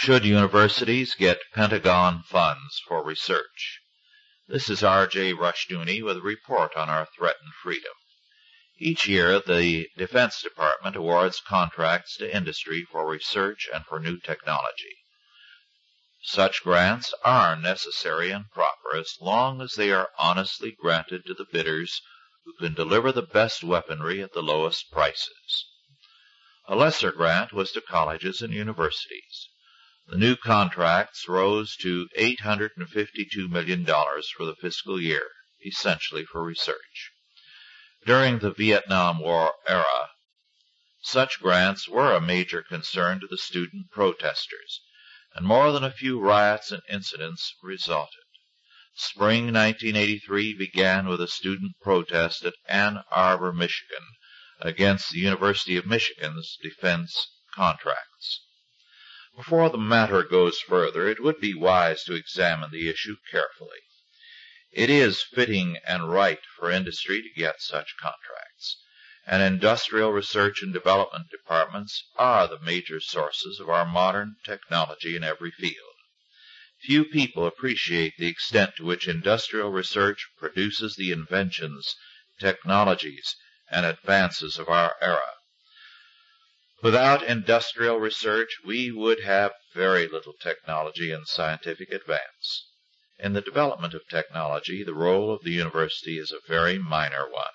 Should universities get Pentagon funds for research? This is R.J. Rushdoony with a report on our threatened freedom. Each year, the Defense Department awards contracts to industry for research and for new technology. Such grants are necessary and proper as long as they are honestly granted to the bidders who can deliver the best weaponry at the lowest prices. A lesser grant was to colleges and universities. The new contracts rose to $852 million for the fiscal year, essentially for research. During the Vietnam War era, such grants were a major concern to the student protesters, and more than a few riots and incidents resulted. Spring 1983 began with a student protest at Ann Arbor, Michigan, against the University of Michigan's defense contracts. Before the matter goes further, it would be wise to examine the issue carefully. It is fitting and right for industry to get such contracts, and industrial research and development departments are the major sources of our modern technology in every field. Few people appreciate the extent to which industrial research produces the inventions, technologies, and advances of our era. Without industrial research, we would have very little technology and scientific advance. In the development of technology, the role of the university is a very minor one.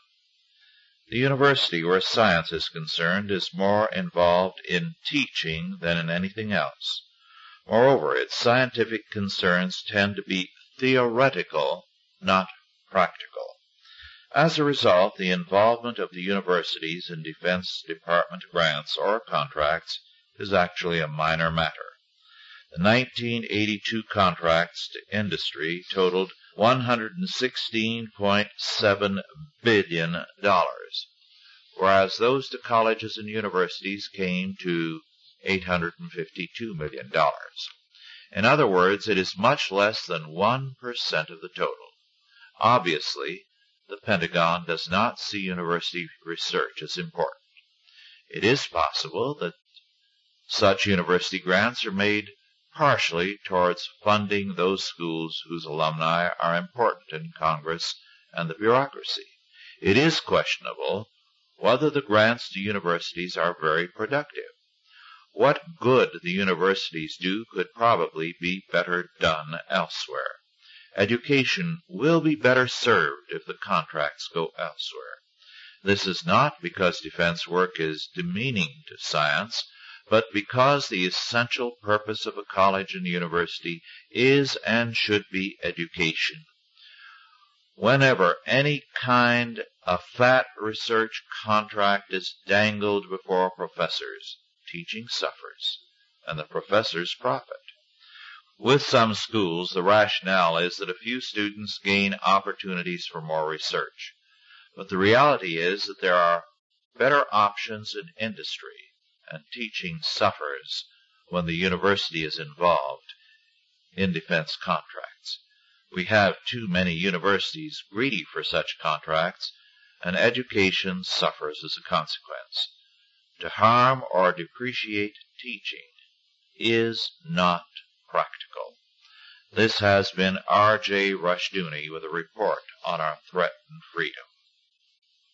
The university, where science is concerned, is more involved in teaching than in anything else. Moreover, its scientific concerns tend to be theoretical, not practical. As a result, the involvement of the universities in Defense Department grants or contracts is actually a minor matter. The 1982 contracts to industry totaled $116.7 billion, whereas those to colleges and universities came to $852 million. In other words, it is much less than 1% of the total. Obviously, the Pentagon does not see university research as important. It is possible that such university grants are made partially towards funding those schools whose alumni are important in Congress and the bureaucracy. It is questionable whether the grants to universities are very productive. What good the universities do could probably be better done elsewhere. Education will be better served if the contracts go elsewhere. This is not because defense work is demeaning to science, but because the essential purpose of a college and university is and should be education. Whenever any kind of fat research contract is dangled before professors, teaching suffers, and the professors profit. With some schools, the rationale is that a few students gain opportunities for more research. But the reality is that there are better options in industry, and teaching suffers when the university is involved in defense contracts. We have too many universities greedy for such contracts, and education suffers as a consequence. To harm or depreciate teaching is not practical. This has been R.J. Rushdoony with a report on our threatened freedom.